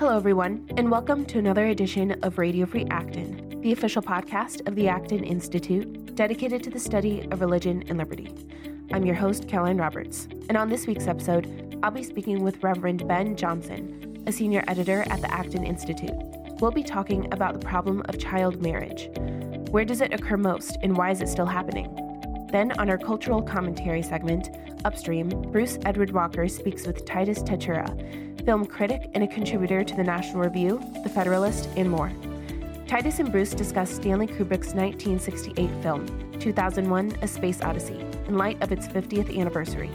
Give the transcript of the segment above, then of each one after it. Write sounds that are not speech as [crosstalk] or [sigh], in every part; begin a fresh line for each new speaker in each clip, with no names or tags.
Hello, everyone, and welcome to another edition of Radio Free Acton, the official podcast of the Acton Institute, dedicated to the study of religion and liberty. I'm your host, Caroline Roberts, and on this week's episode, I'll be speaking with Reverend Ben Johnson, a senior editor at the Acton Institute. We'll be talking about the problem of child marriage. Where does it occur most, and why is it still happening? Then, on our cultural commentary segment, Upstream, Bruce Edward Walker speaks with Titus Techera, film critic and a contributor to the National Review, The Federalist, and more. Titus and Bruce discuss Stanley Kubrick's 1968 film, 2001 A Space Odyssey, in light of its 50th anniversary.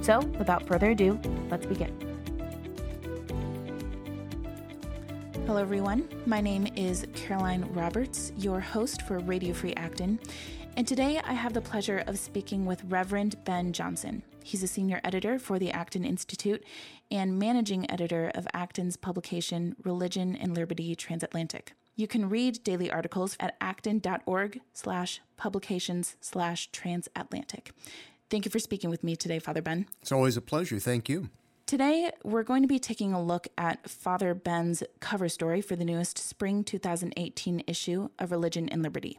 So, without further ado, let's begin. Hello, everyone. My name is Caroline Roberts, your host for Radio Free Acton. And today I have the pleasure of speaking with Reverend Ben Johnson. He's a senior editor for the Acton Institute and managing editor of Acton's publication Religion and Liberty Transatlantic. You can read daily articles at acton.org slash publications slash transatlantic. Thank you for speaking with me today, Father Ben.
It's always a pleasure. Thank you.
Today, we're going to be taking a look at Father Ben's cover story for the newest spring 2018 issue of Religion and Liberty.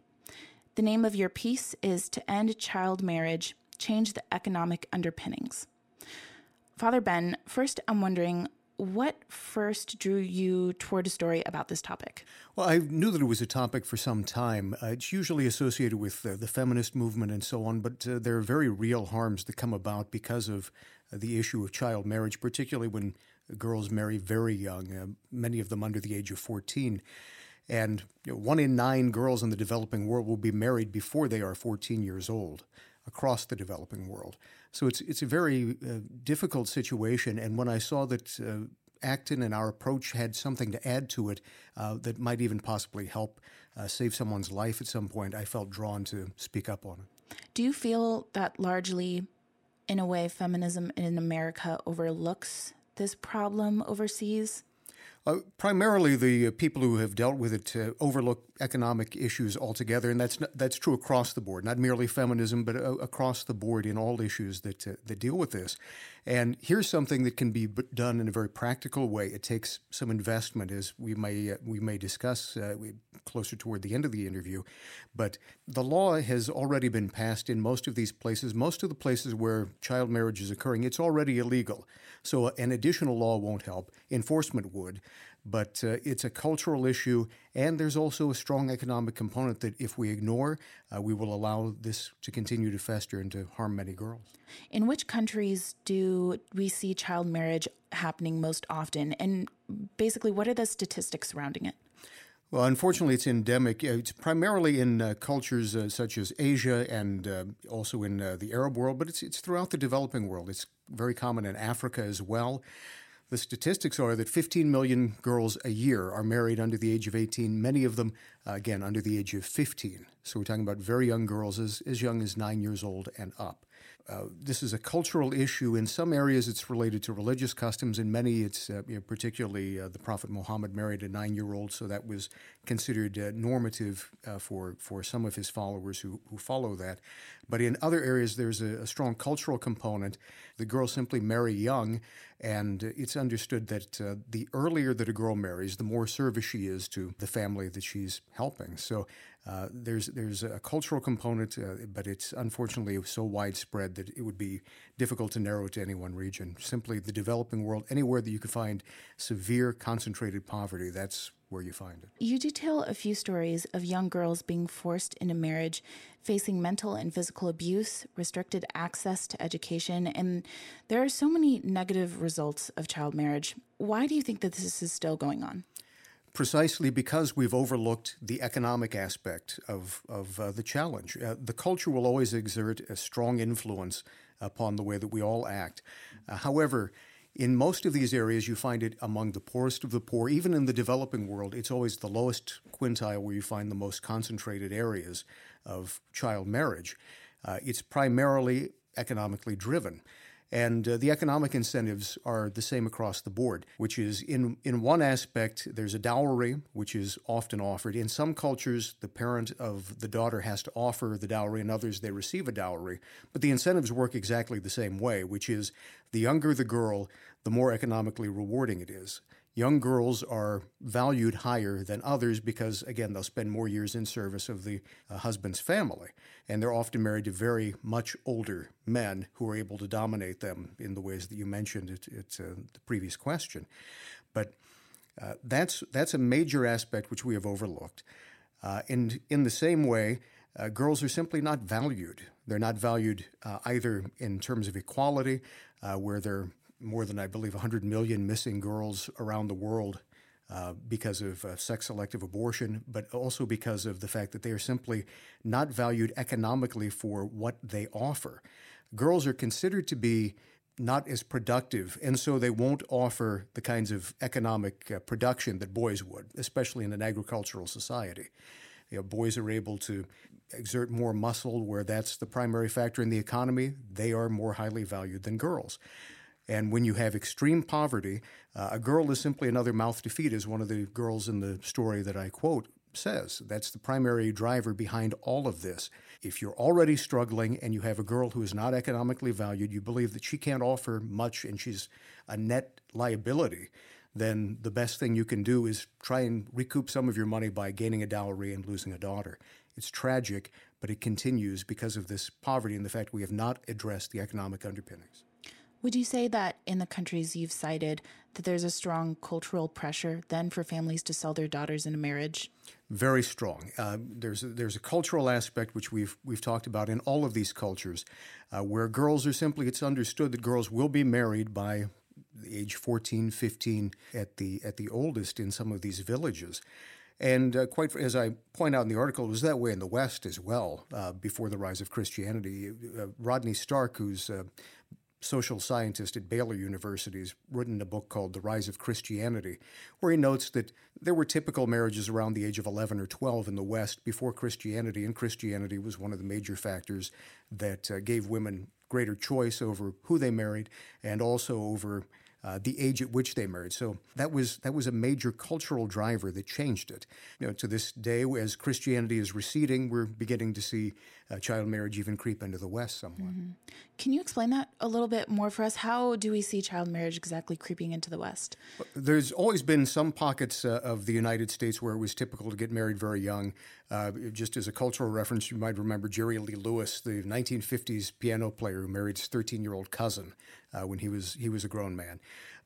The name of your piece is To End Child Marriage Change the Economic Underpinnings. Father Ben, first I'm wondering what first drew you toward a story about this topic?
Well, I knew that it was a topic for some time. Uh, it's usually associated with uh, the feminist movement and so on, but uh, there are very real harms that come about because of uh, the issue of child marriage, particularly when girls marry very young, uh, many of them under the age of 14. And you know, one in nine girls in the developing world will be married before they are 14 years old across the developing world. So it's it's a very uh, difficult situation. And when I saw that uh, Acton and our approach had something to add to it uh, that might even possibly help uh, save someone's life at some point, I felt drawn to speak up on it.
Do you feel that largely, in a way, feminism in America overlooks this problem overseas?
Uh, primarily, the uh, people who have dealt with it uh, overlook economic issues altogether, and that's that's true across the board, not merely feminism, but uh, across the board in all issues that uh, that deal with this. And here's something that can be done in a very practical way. It takes some investment, as we may uh, we may discuss closer toward the end of the interview. But the law has already been passed in most of these places. Most of the places where child marriage is occurring, it's already illegal. So an additional law won't help. Enforcement would. But uh, it's a cultural issue, and there's also a strong economic component that if we ignore, uh, we will allow this to continue to fester and to harm many girls.
In which countries do we see child marriage happening most often? And basically, what are the statistics surrounding it?
Well, unfortunately, it's endemic. It's primarily in uh, cultures uh, such as Asia and uh, also in uh, the Arab world, but it's, it's throughout the developing world. It's very common in Africa as well. The statistics are that 15 million girls a year are married under the age of 18, many of them, uh, again, under the age of 15. So we're talking about very young girls, as, as young as nine years old and up. Uh, this is a cultural issue. In some areas, it's related to religious customs. In many, it's uh, you know, particularly uh, the Prophet Muhammad married a nine-year-old, so that was considered uh, normative uh, for for some of his followers who who follow that. But in other areas, there's a, a strong cultural component. The girls simply marry young, and it's understood that uh, the earlier that a girl marries, the more service she is to the family that she's helping. So uh, there's there's a cultural component, uh, but it's unfortunately so widespread that it would be difficult to narrow it to any one region. Simply, the developing world, anywhere that you can find severe concentrated poverty, that's where you find it.
You detail a few stories of young girls being forced into marriage, facing mental and physical abuse, restricted access to education, and there are so many negative results of child marriage. Why do you think that this is still going on?
precisely because we've overlooked the economic aspect of, of uh, the challenge. Uh, the culture will always exert a strong influence upon the way that we all act. Uh, however, in most of these areas, you find it among the poorest of the poor. Even in the developing world, it's always the lowest quintile where you find the most concentrated areas of child marriage. Uh, it's primarily economically driven. And uh, the economic incentives are the same across the board, which is in, in one aspect, there's a dowry, which is often offered. In some cultures, the parent of the daughter has to offer the dowry, in others, they receive a dowry. But the incentives work exactly the same way, which is the younger the girl, the more economically rewarding it is. Young girls are valued higher than others because, again, they'll spend more years in service of the uh, husband's family. And they're often married to very much older men who are able to dominate them in the ways that you mentioned at, at uh, the previous question. But uh, that's, that's a major aspect which we have overlooked. Uh, and in the same way, uh, girls are simply not valued. They're not valued uh, either in terms of equality, where they're more than, I believe, 100 million missing girls around the world uh, because of uh, sex selective abortion, but also because of the fact that they are simply not valued economically for what they offer. Girls are considered to be not as productive, and so they won't offer the kinds of economic uh, production that boys would, especially in an agricultural society. You know, boys are able to exert more muscle where that's the primary factor in the economy. They are more highly valued than girls. And when you have extreme poverty, uh, a girl is simply another mouth to feed, as one of the girls in the story that I quote says. That's the primary driver behind all of this. If you're already struggling and you have a girl who is not economically valued, you believe that she can't offer much and she's a net liability, then the best thing you can do is try and recoup some of your money by gaining a dowry and losing a daughter. It's tragic, but it continues because of this poverty and the fact we have not addressed the economic underpinnings.
Would you say that in the countries you've cited that there's a strong cultural pressure then for families to sell their daughters into marriage?
Very strong. Uh, there's a, there's a cultural aspect which we've we've talked about in all of these cultures, uh, where girls are simply it's understood that girls will be married by age 14, 15 at the at the oldest in some of these villages. And uh, quite as I point out in the article, it was that way in the West as well uh, before the rise of Christianity. Uh, Rodney Stark, who's uh, social scientist at Baylor University, has written a book called The Rise of Christianity, where he notes that there were typical marriages around the age of 11 or 12 in the West before Christianity, and Christianity was one of the major factors that uh, gave women greater choice over who they married and also over uh, the age at which they married. So that was that was a major cultural driver that changed it. You know, to this day, as Christianity is receding, we're beginning to see uh, child marriage even creep into the West somewhat. Mm-hmm.
Can you explain that a little bit more for us? How do we see child marriage exactly creeping into the West?
There's always been some pockets uh, of the United States where it was typical to get married very young. Uh, just as a cultural reference, you might remember Jerry Lee Lewis, the 1950s piano player who married his 13-year-old cousin uh, when he was he was a grown man.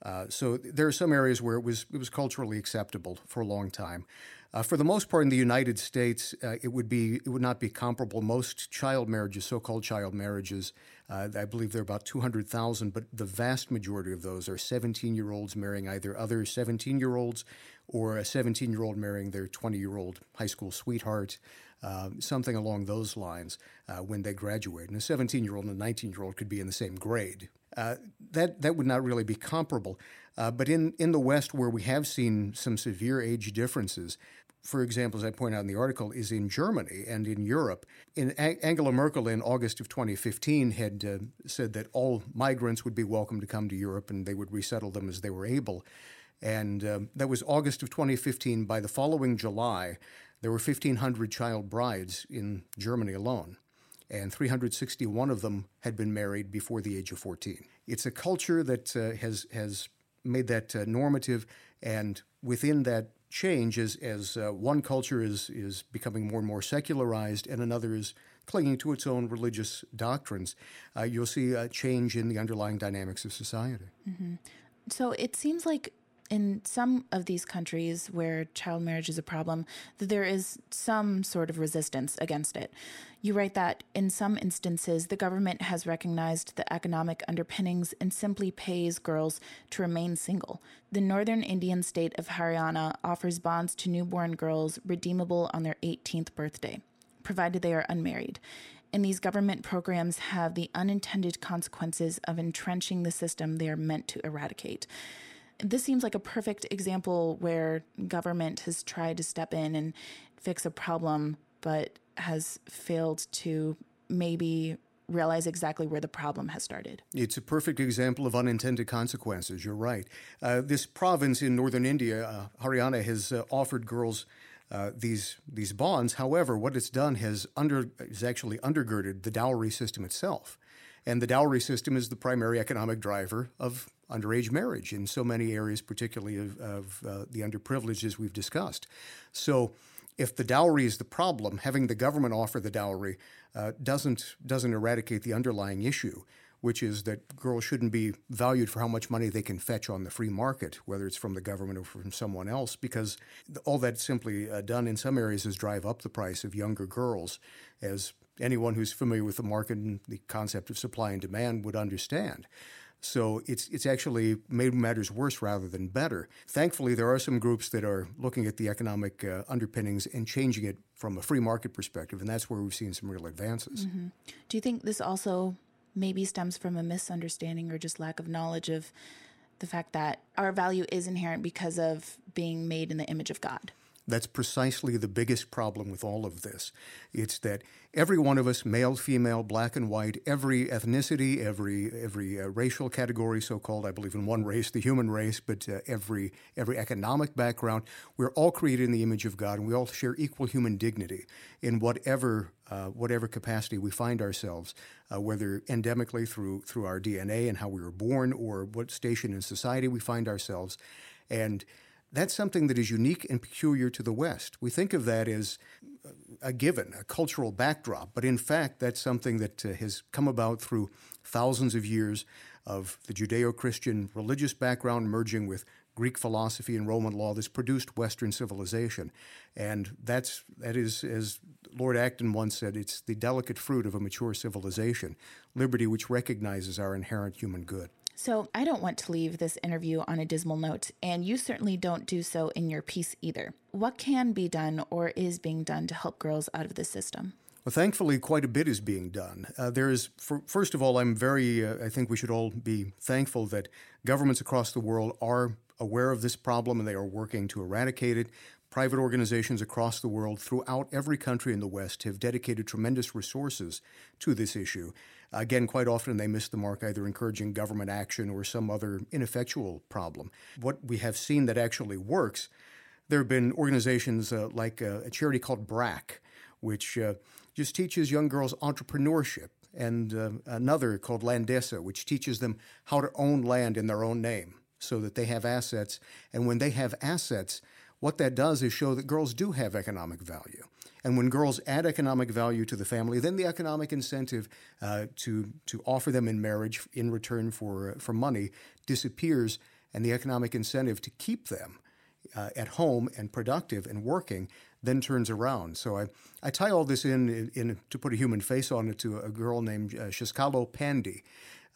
Uh, so there are some areas where it was it was culturally acceptable for a long time. Uh, for the most part, in the United States, uh, it would be it would not be comparable. Most child marriages, so-called child marriages, uh, I believe there are about 200,000, but the vast majority of those are 17-year-olds marrying either other 17-year-olds or a 17-year-old marrying their 20-year-old high school sweetheart. Uh, something along those lines uh, when they graduate. And a 17 year old and a 19 year old could be in the same grade. Uh, that, that would not really be comparable. Uh, but in, in the West, where we have seen some severe age differences, for example, as I point out in the article, is in Germany and in Europe. In a- Angela Merkel in August of 2015 had uh, said that all migrants would be welcome to come to Europe and they would resettle them as they were able. And um, that was August of 2015. By the following July, there were 1,500 child brides in Germany alone, and 361 of them had been married before the age of 14. It's a culture that uh, has, has made that uh, normative, and within that change, as, as uh, one culture is, is becoming more and more secularized and another is clinging to its own religious doctrines, uh, you'll see a change in the underlying dynamics of society.
Mm-hmm. So it seems like in some of these countries where child marriage is a problem, that there is some sort of resistance against it. You write that in some instances, the government has recognized the economic underpinnings and simply pays girls to remain single. The northern Indian state of Haryana offers bonds to newborn girls redeemable on their 18th birthday, provided they are unmarried. And these government programs have the unintended consequences of entrenching the system they are meant to eradicate this seems like a perfect example where government has tried to step in and fix a problem, but has failed to maybe realize exactly where the problem has started.
It's a perfect example of unintended consequences. You're right. Uh, this province in northern India, uh, Haryana, has uh, offered girls. Uh, these these bonds. However, what it's done has under is actually undergirded the dowry system itself, and the dowry system is the primary economic driver of underage marriage in so many areas, particularly of, of uh, the underprivileged, as we've discussed. So, if the dowry is the problem, having the government offer the dowry uh, doesn't doesn't eradicate the underlying issue, which is that girls shouldn't be valued for how much money they can fetch on the free market, whether it's from the government or from someone else, because all that's simply uh, done in some areas is drive up the price of younger girls, as anyone who's familiar with the market and the concept of supply and demand would understand. So it's it's actually made matters worse rather than better. Thankfully, there are some groups that are looking at the economic uh, underpinnings and changing it from a free market perspective, and that's where we've seen some real advances.
Mm-hmm. Do you think this also maybe stems from a misunderstanding or just lack of knowledge of the fact that our value is inherent because of being made in the image of God?
That's precisely the biggest problem with all of this. It's that every one of us, male, female, black and white, every ethnicity, every every uh, racial category, so-called, I believe in one race, the human race, but uh, every every economic background, we're all created in the image of God, and we all share equal human dignity in whatever uh, whatever capacity we find ourselves, uh, whether endemically through through our DNA and how we were born, or what station in society we find ourselves, and that's something that is unique and peculiar to the West. We think of that as a given, a cultural backdrop, but in fact, that's something that uh, has come about through thousands of years of the Judeo Christian religious background merging with Greek philosophy and Roman law that's produced Western civilization. And that's, that is, as Lord Acton once said, it's the delicate fruit of a mature civilization, liberty which recognizes our inherent human good.
So, I don't want to leave this interview on a dismal note, and you certainly don't do so in your piece either. What can be done or is being done to help girls out of the system?
Well, thankfully, quite a bit is being done. Uh, there is, for, first of all, I'm very, uh, I think we should all be thankful that governments across the world are aware of this problem and they are working to eradicate it. Private organizations across the world, throughout every country in the West, have dedicated tremendous resources to this issue. Again, quite often they miss the mark, either encouraging government action or some other ineffectual problem. What we have seen that actually works, there have been organizations uh, like uh, a charity called BRAC, which uh, just teaches young girls entrepreneurship, and uh, another called Landesa, which teaches them how to own land in their own name so that they have assets. And when they have assets, what that does is show that girls do have economic value. And when girls add economic value to the family, then the economic incentive uh, to to offer them in marriage in return for for money disappears, and the economic incentive to keep them uh, at home and productive and working then turns around. So I, I tie all this in, in, in to put a human face on it to a girl named uh, Shishkalo Pandey,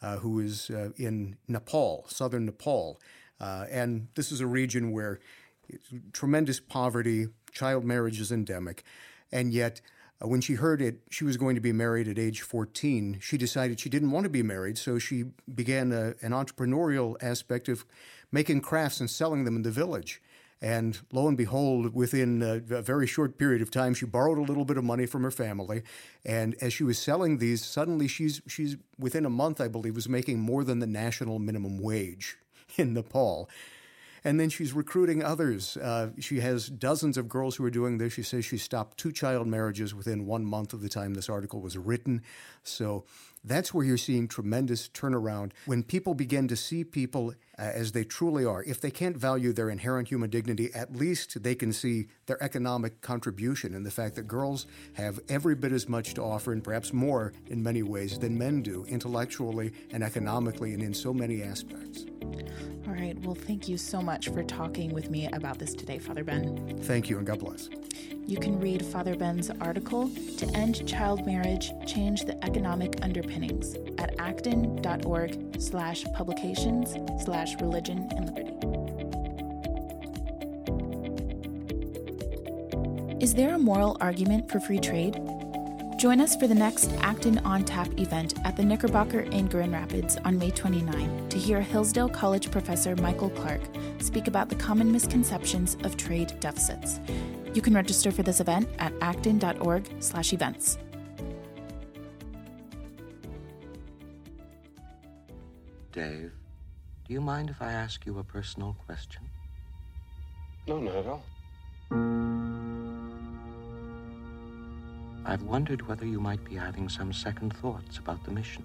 uh, who is uh, in Nepal, southern Nepal, uh, and this is a region where tremendous poverty, child marriage is endemic. And yet, uh, when she heard it, she was going to be married at age 14. She decided she didn't want to be married, so she began a, an entrepreneurial aspect of making crafts and selling them in the village. And lo and behold, within a, a, very short period of time, she borrowed a little bit of money from her family. And as she was selling these, suddenly she's she's within a month, I believe, was making more than the national minimum wage in Nepal. And then she's recruiting others. Uh, she has dozens of girls who are doing this. She says she stopped two child marriages within one month of the time this article was written. So that's where you're seeing tremendous turnaround when people begin to see people uh, as they truly are. If they can't value their inherent human dignity, at least they can see their economic contribution and the fact that girls have every bit as much to offer and perhaps more in many ways than men do, intellectually and economically, and in so many aspects.
All right. Well, thank you so much for talking with me about this today, Father Ben.
Thank you, and God bless.
You can read Father Ben's article, To End Child Marriage, Change the Economic Underpinnings at acton.org slash publications slash religion and liberty. Is there a moral argument for free trade? Join us for the next Acton on Tap event at the Knickerbocker in Grand Rapids on May 29 to hear Hillsdale College professor Michael Clark speak about the common misconceptions of trade deficits. You can register for this event at acton.org/events.
Dave, do you mind if I ask you a personal question?
No, not at all.
I've wondered whether you might be having some second thoughts about the mission.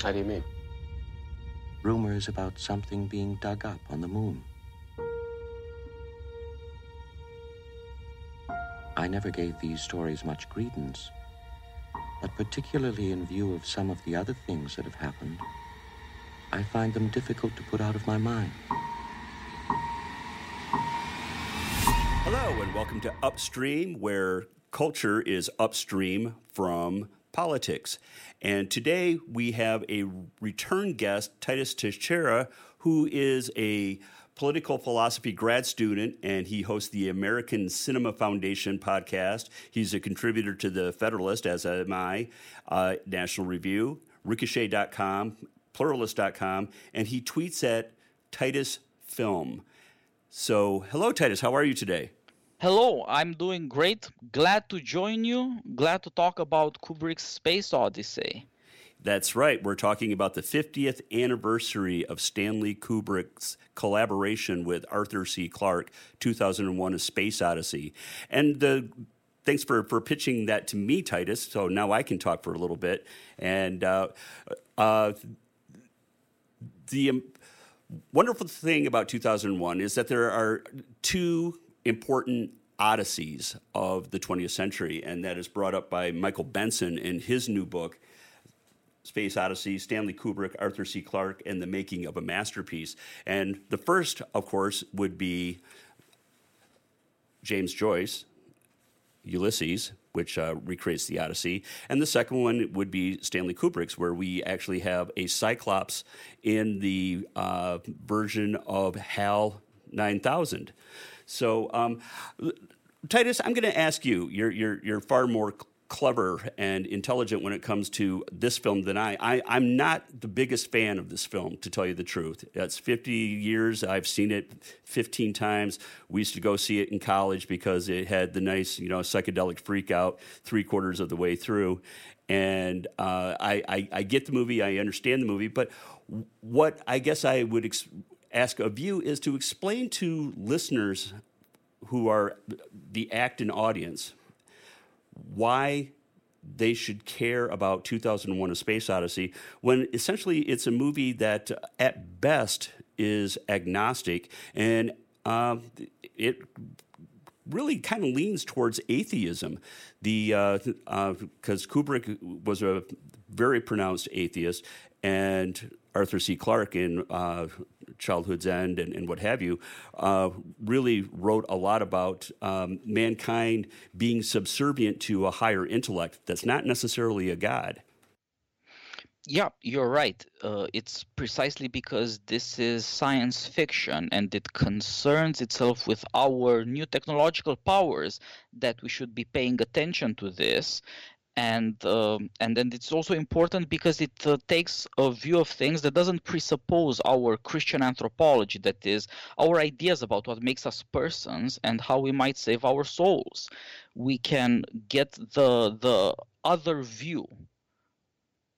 How do you mean?
Rumors about something being dug up on the moon. I never gave these stories much credence, but particularly in view of some of the other things that have happened, I find them difficult to put out of my mind.
Hello, and welcome to Upstream, where culture is upstream from politics. And today we have a return guest, Titus Techera, who is a political philosophy grad student, and he hosts the American Cinema Foundation podcast. He's a contributor to The Federalist, as am I, uh, National Review, Ricochet.com, Pluralist.com, and he tweets at Titus Film. So, hello, Titus. How are you today?
Hello, I'm doing great. Glad to join you. Glad to talk about Kubrick's Space Odyssey.
That's right. We're talking about the 50th anniversary of Stanley Kubrick's collaboration with Arthur C. Clarke, 2001 A Space Odyssey. And the thanks for, for pitching that to me, Titus. So now I can talk for a little bit. And uh, uh, the um, wonderful thing about 2001 is that there are two important odysseys of the 20th century, and that is brought up by Michael Benson in his new book, Space Odyssey, Stanley Kubrick, Arthur C. Clarke, and the Making of a Masterpiece. And the first, of course, would be James Joyce, Ulysses, which uh, recreates the Odyssey. And the second one would be Stanley Kubrick's, where we actually have a Cyclops in the uh, version of HAL 9000. So, um, Titus, I'm going to ask you. You're you're you're far more clever and intelligent when it comes to this film than I. I. I'm not the biggest fan of this film, to tell you the truth. It's 50 years. I've seen it 15 times. We used to go see it in college because it had the nice, you know, psychedelic freak out three quarters of the way through. And uh, I, I, I, get the movie. I understand the movie. But what I guess I would ex- ask of you is to explain to listeners who are the Acton audience why they should care about 2001 A Space Odyssey when essentially it's a movie that at best is agnostic and uh, it really kind of leans towards atheism. The because uh, uh, Kubrick was a very pronounced atheist, and Arthur C. Clarke in uh, Childhood's End and, and what have you, uh, really wrote a lot about um, mankind being subservient to a higher intellect that's not necessarily a god.
Yeah, you're right. Uh, it's precisely because this is science fiction and it concerns itself with our new technological powers that we should be paying attention to this and uh, and then it's also important because it uh, takes a view of things that doesn't presuppose our Christian anthropology, that is, our ideas about what makes us persons and how we might save our souls. We can get the the other view,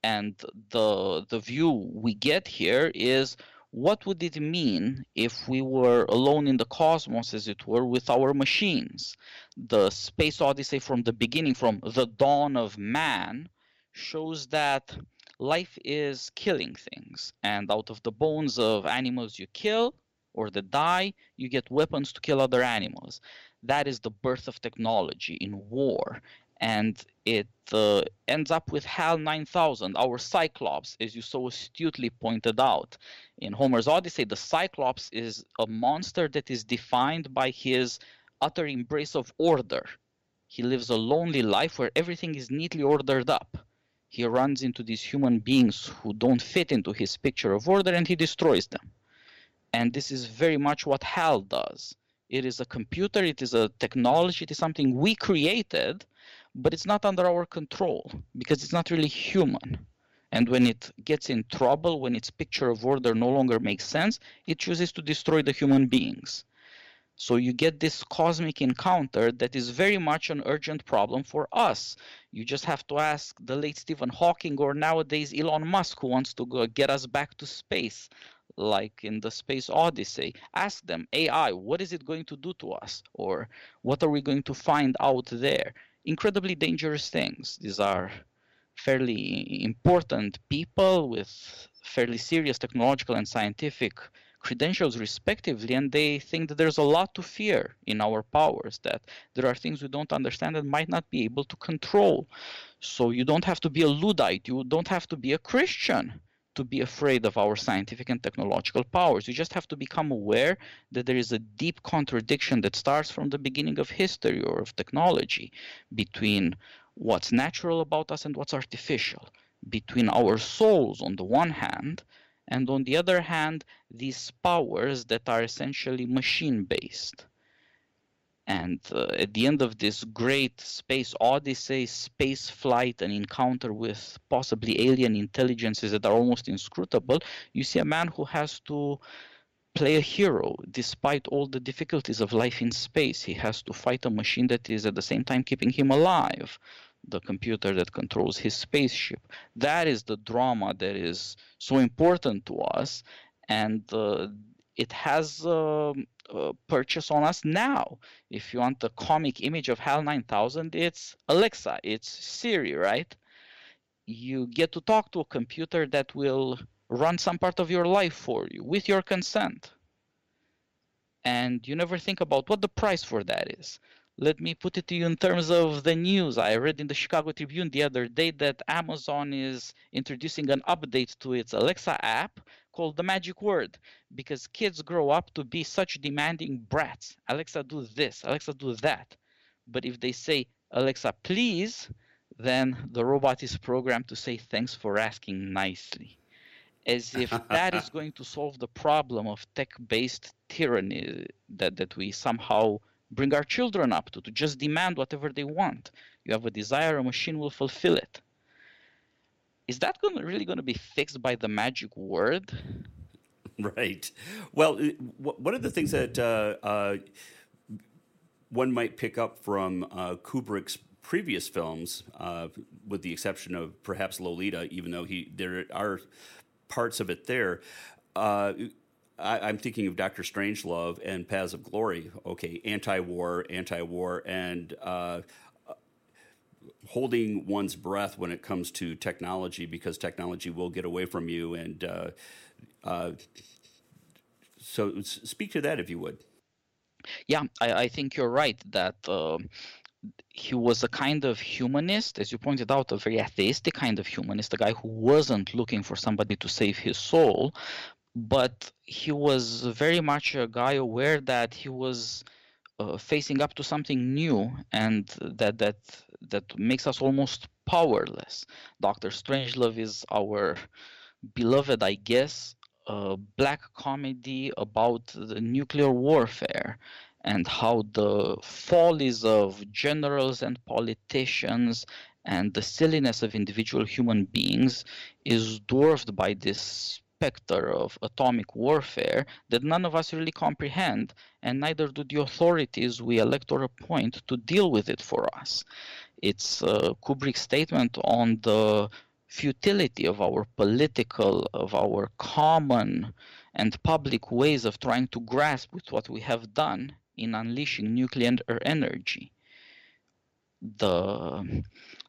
and the the view we get here is what would it mean if we were alone in the cosmos, as it were, with our machines? The Space Odyssey from the beginning, from the dawn of man, shows that life is killing things. And out of the bones of animals you kill or that die, you get weapons to kill other animals. That is the birth of technology in war and it uh, ends up with HAL 9000, our Cyclops, as you so astutely pointed out. In Homer's Odyssey, the Cyclops is a monster that is defined by his utter embrace of order. He lives a lonely life where everything is neatly ordered up. He runs into these human beings who don't fit into his picture of order and he destroys them. And this is very much what HAL does. It is a computer, it is a technology, it is something we created but it's not under our control because it's not really human. And when it gets in trouble, when its picture of order no longer makes sense, it chooses to destroy the human beings. So you get this cosmic encounter that is very much an urgent problem for us. You just have to ask the late Stephen Hawking or nowadays Elon Musk, who wants to get us back to space, like in the Space Odyssey. Ask them, AI, what is it going to do to us? Or what are we going to find out there? Incredibly dangerous things. These are fairly important people with fairly serious technological and scientific credentials respectively and they think that there's a lot to fear in our powers that there are things we don't understand and might not be able to control. So you don't have to be a luddite. You don't have to be a christian to be afraid of our scientific and technological powers. You just have to become aware that there is a deep contradiction that starts from the beginning of history or of technology between what's natural about us and what's artificial, between our souls on the one hand, and on the other hand, these powers that are essentially machine based. And uh, at the end of this great space odyssey, space flight, and encounter with possibly alien intelligences that are almost inscrutable, you see a man who has to play a hero despite all the difficulties of life in space. He has to fight a machine that is at the same time keeping him alive, the computer that controls his spaceship. That is the drama that is so important to us. And uh, it has um, uh, purchase on us now. If you want the comic image of HAL 9000, it's Alexa, it's Siri, right? You get to talk to a computer that will run some part of your life for you with your consent. And you never think about what the price for that is. Let me put it to you in terms of the news. I read in the Chicago Tribune the other day that Amazon is introducing an update to its Alexa app called the magic word because kids grow up to be such demanding brats. Alexa, do this, Alexa, do that. But if they say, Alexa, please, then the robot is programmed to say, thanks for asking nicely. As if that is [laughs] going to solve the problem of tech based tyranny that, that we somehow bring our children up to, to just demand whatever they want. You have a desire, a machine will fulfill it is that going really going to be fixed by the magic word?
Right. Well, one of the things that uh, uh, one might pick up from uh, Kubrick's previous films, uh, with the exception of perhaps Lolita, even though he there are parts of it there. Uh, I, am thinking of Doctor Strangelove and Paths of Glory. Okay, anti-war, anti-war, and uh, holding one's breath when it comes to technology because technology will get away from you. And uh, uh, so, speak to that if you would.
Yeah, I, I think you're right that. Uh, he was a kind of humanist, as you pointed out, a very atheistic kind of humanist, a guy who wasn't looking for somebody to save his soul, but he was very much a guy aware that he was uh, facing up to something new and that that that makes us almost powerless. Doctor Strangelove is our beloved, I guess, black comedy about the nuclear warfare and how the follies of generals and politicians and the silliness of individual human beings is dwarfed by this specter of atomic warfare that none of us really comprehend, and neither do the authorities we elect or appoint to deal with it for us. It's uh, Kubrick's statement on the futility of our political, of our common and public ways of trying to grasp with what we have done in unleashing nuclear energy. The,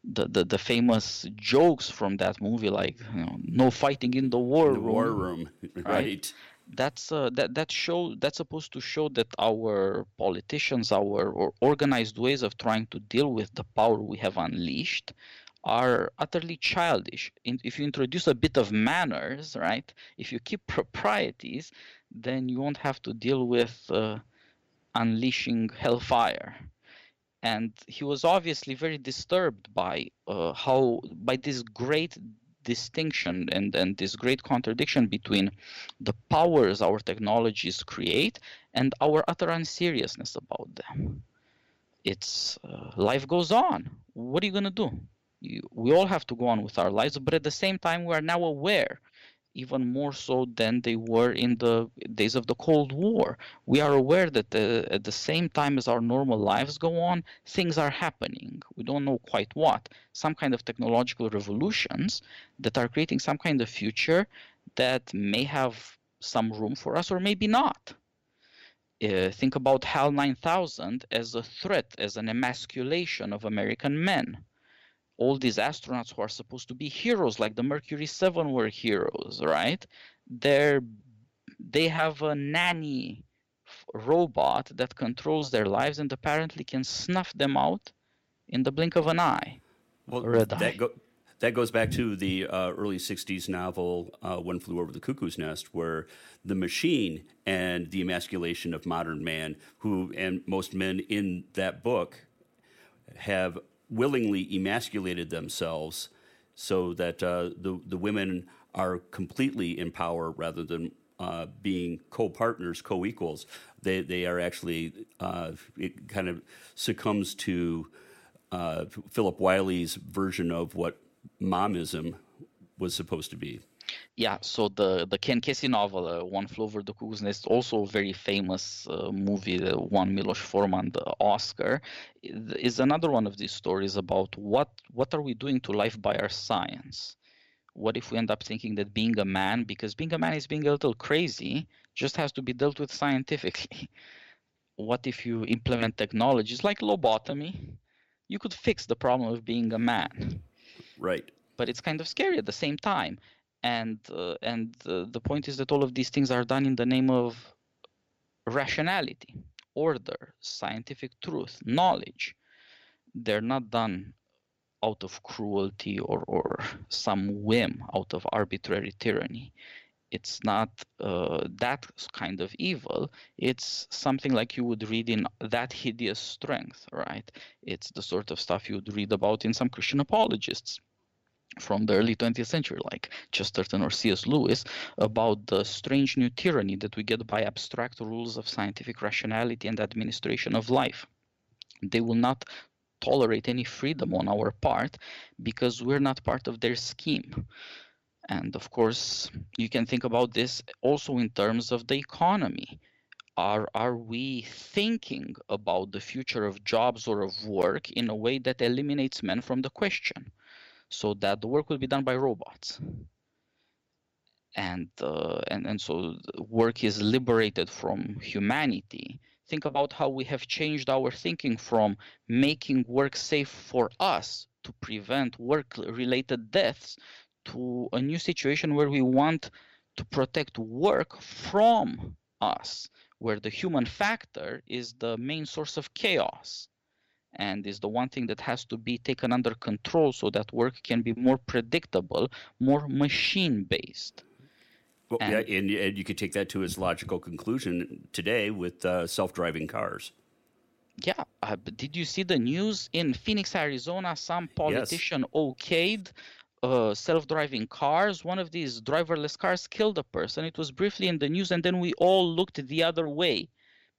the, the, the famous jokes from that movie, like you know, no fighting in the war
the
room.
War room, [laughs] right? right?
that's uh, that that show that's supposed to show that our politicians our or organized ways of trying to deal with the power we have unleashed are utterly childish In, if you introduce a bit of manners right if you keep [laughs] proprieties then you won't have to deal with uh, unleashing hellfire and he was obviously very disturbed by uh, how by this great distinction and, and this great contradiction between the powers our technologies create and our utter unseriousness about them. It's uh, life goes on. What are you going to do? You, we all have to go on with our lives, but at the same time, we are now aware even more so than they were in the days of the Cold War. We are aware that the, at the same time as our normal lives go on, things are happening. We don't know quite what. Some kind of technological revolutions that are creating some kind of future that may have some room for us or maybe not. Uh, think about HAL 9000 as a threat, as an emasculation of American men all these astronauts who are supposed to be heroes, like the Mercury 7 were heroes, right? They're they have a nanny robot that controls their lives and apparently can snuff them out in the blink of an eye.
Well, that, go, that goes back to the uh, early 60s novel uh, One Flew Over the Cuckoo's Nest, where the machine and the emasculation of modern man, who, and most men in that book, have willingly emasculated themselves so that uh, the, the women are completely in power rather than uh, being co-partners, co-equals. They, they are actually, uh, it kind of succumbs to uh, Philip Wylie's version of what momism was supposed to be.
Yeah, so the the Ken Kesey novel, uh, One Flew Over the Cuckoo's Nest, also a very famous uh, movie the one Milos Forman the Oscar, is another one of these stories about what what are we doing to life by our science. What if we end up thinking that being a man, because being a man is being a little crazy, just has to be dealt with scientifically? [laughs] what if you implement technologies like lobotomy? You could fix the problem of being a man.
Right.
But it's kind of scary at the same time and uh, and uh, the point is that all of these things are done in the name of rationality order scientific truth knowledge. They're not done out of cruelty or, or some whim out of arbitrary tyranny. It's not uh, that kind of evil. It's something like you would read in that hideous strength right? It's the sort of stuff you would read about in some christian apologists from the early 20th century, like Chesterton or C.S. Lewis, about the strange new tyranny that we get by abstract rules of scientific rationality and administration of life. They will not tolerate any freedom on our part because we're not part of their scheme. And of course, you can think about this also in terms of the economy. Are, are we thinking about the future of jobs or of work in a way that eliminates men from the question? So that the work will be done by robots. And uh, and and so work is liberated from humanity. Think about how we have changed our thinking from making work safe for us to prevent work related deaths to a new situation where we want to protect work from us where the human factor is the main source of chaos and is the one thing that has to be taken under control so that work can be more predictable, more machine based.
Well, and, yeah, and, and, you could take that to its logical conclusion today with uh, self driving cars.
Yeah, uh, did you see the news in Phoenix, Arizona? Some politician yes. okayed uh, self-driving cars. One of these driverless cars killed a person. It was briefly in the news, and then we all looked the other way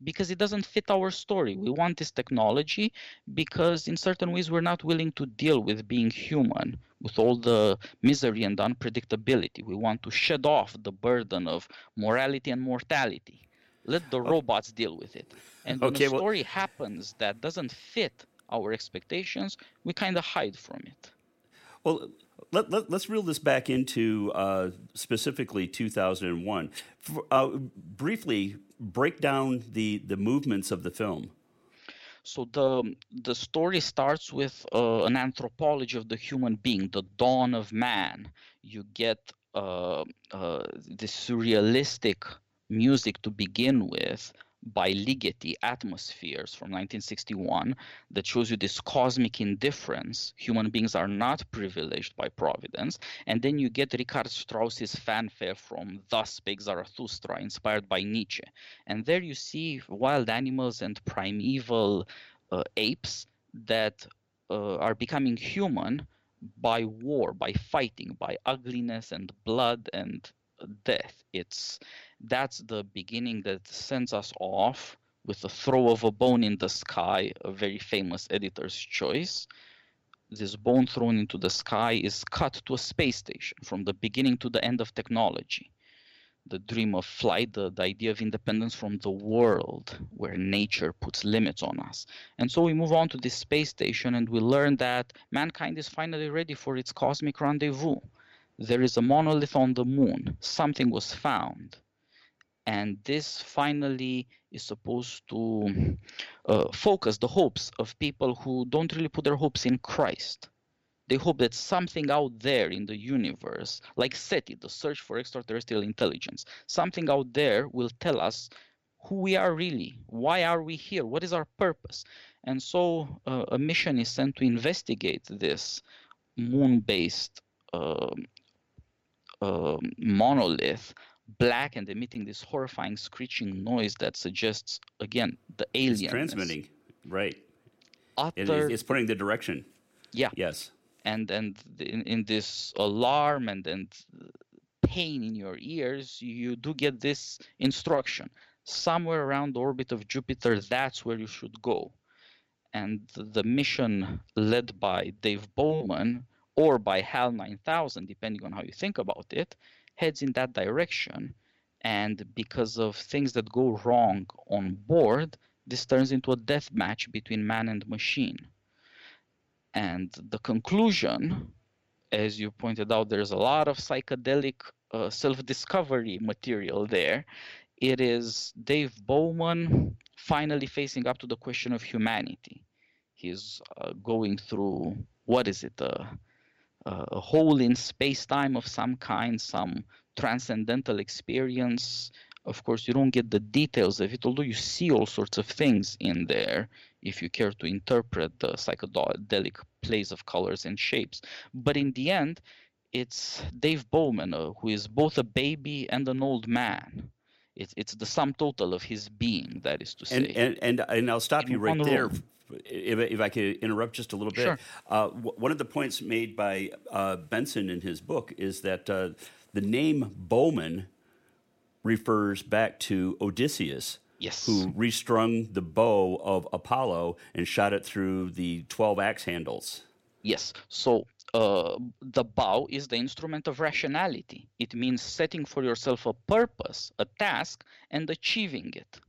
because it doesn't fit our story. We want this technology because, in certain ways, we're not willing to deal with being human, with all the misery and unpredictability. We want to shed off the burden of morality and mortality. Let the robots deal with it. And when okay, a story well... happens that doesn't fit our expectations, we kind of hide from it.
Well, let, let, us reel this back into uh, specifically 2001. Uh, briefly, break down the, the movements of the film.
So the the story starts with uh, an anthropology of the human being, the dawn of man. You get uh, uh, this surrealistic music to begin with, by Ligeti atmospheres from 1961 that shows you this cosmic indifference. Human beings are not privileged by providence. And then you get Richard Strauss's fanfare from Thus Spake Zarathustra, inspired by Nietzsche. And there you see wild animals and primeval uh, apes that uh, are becoming human by war, by fighting, by ugliness and blood and death. It's that's the beginning that sends us off with the throw of a bone in the sky, a very famous editor's choice. This bone thrown into the sky is cut to a space station from the beginning to the end of technology. The dream of flight, the, the idea of independence from the world where nature puts limits on us. And so we move on to this space station and we learn that mankind is finally ready for its cosmic rendezvous. There is a monolith on the moon. Something was found and this finally is supposed to uh, focus the hopes of people who don't really put their hopes in Christ. They hope that something out there in the universe, like SETI, the search for extraterrestrial intelligence, something out there will tell us who we are really, why are we here, what is our purpose. And so uh, a mission is sent to investigate this moon based uh, uh, monolith black and emitting this horrifying screeching noise that suggests again the alien
it's transmitting right.
Utter,
it, it's putting the direction.
Yeah.
Yes.
And and in, in this alarm and and pain in your ears you do get this instruction. Somewhere around the orbit of jupiter that's where you should go. And the mission led by dave bowman or by hal 9000 depending on how you think about it heads in that direction. And because of things that go wrong on board, this turns into a death match between man and machine. And the conclusion, as you pointed out, there's a lot of psychedelic uh, self discovery material there. It is Dave Bowman finally facing up to the question of humanity. He's uh, going through what is it? Uh, a hole in space time of some kind, some transcendental experience. Of course, you don't get the details of it, although you see all sorts of things in there if you care to interpret the psychedelic plays of colors and shapes. But in the end, it's Dave Bowman, uh, who is both a baby and an old man. It's, it's the sum total of his being, that is to say.
And, and, and, and I'll stop in you right there. Room if, if I could interrupt just a little bit,
sure.
uh, w- one of the points made by uh, Benson in his book is that uh, the name Bowman refers back to Odysseus,
yes.
who restrung the bow of Apollo and shot it through the 12 axe handles.
Yes. So uh, the bow is the instrument of rationality. It means setting for yourself a purpose, a task, and achieving it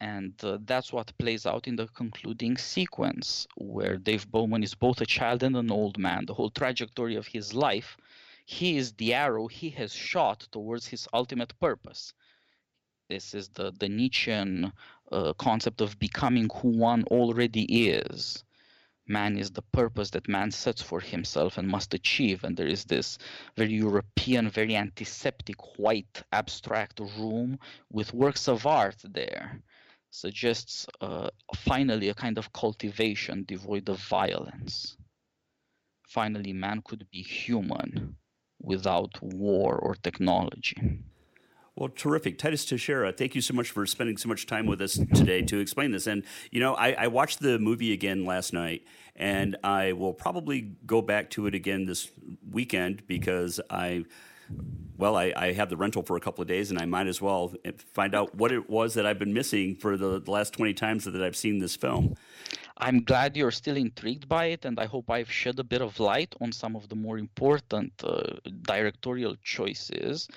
and uh, that's what plays out in the concluding sequence where dave bowman is both a child and an old man. The whole trajectory of his life he is the arrow he has shot towards his ultimate purpose. This is the, the nietzschean uh, concept of becoming who one already is. Man is the purpose that man sets for himself and must achieve and there is this very european very antiseptic white abstract room with works of art there suggests uh, finally a kind of cultivation devoid of violence. Finally, man could be human without war or technology.
Well, terrific. Titus Techera, thank you so much for spending so much time with us today to explain this. And, you know, I, I, watched the movie again last night, and I will probably go back to it again this weekend because I well, I, I, have the rental for a couple of days, and I might as well find out what it was that I've been missing for the, the last 20 times that I've seen this film.
I'm glad you're still intrigued by it, and I hope I've shed a bit of light on some of the more important uh, directorial choices.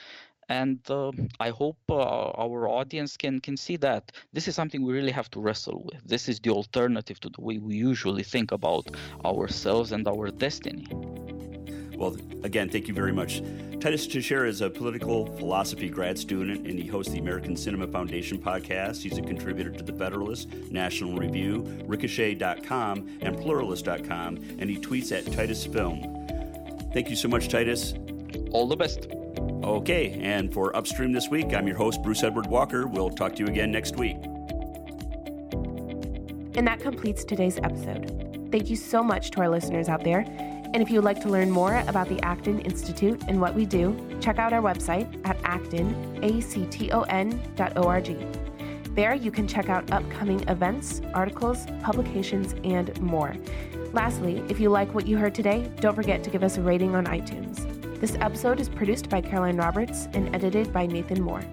And uh, I hope uh, our audience can, can see that this is something we really have to wrestle with. This is the alternative to the way we usually think about ourselves and our destiny.
Well, again, thank you very much. Titus Techera is a political philosophy grad student, and he hosts the American Cinema Foundation podcast. He's a contributor to The Federalist, National Review, Ricochet.com, and Pluralist.com, and he tweets at Titus Film. Thank you so much, Titus.
All the best.
Okay, and for Upstream this week, I'm your host, Bruce Edward Walker. We'll talk to you again next week.
And that completes today's episode. Thank you so much to our listeners out there. And if you would like to learn more about the Acton Institute and what we do, check out our website at acton, A-C-T-O-N.org. There you can check out upcoming events, articles, publications, and more. Lastly, if you like what you heard today, don't forget to give us a rating on iTunes. This episode is produced by Caroline Roberts and edited by Nathan Moore.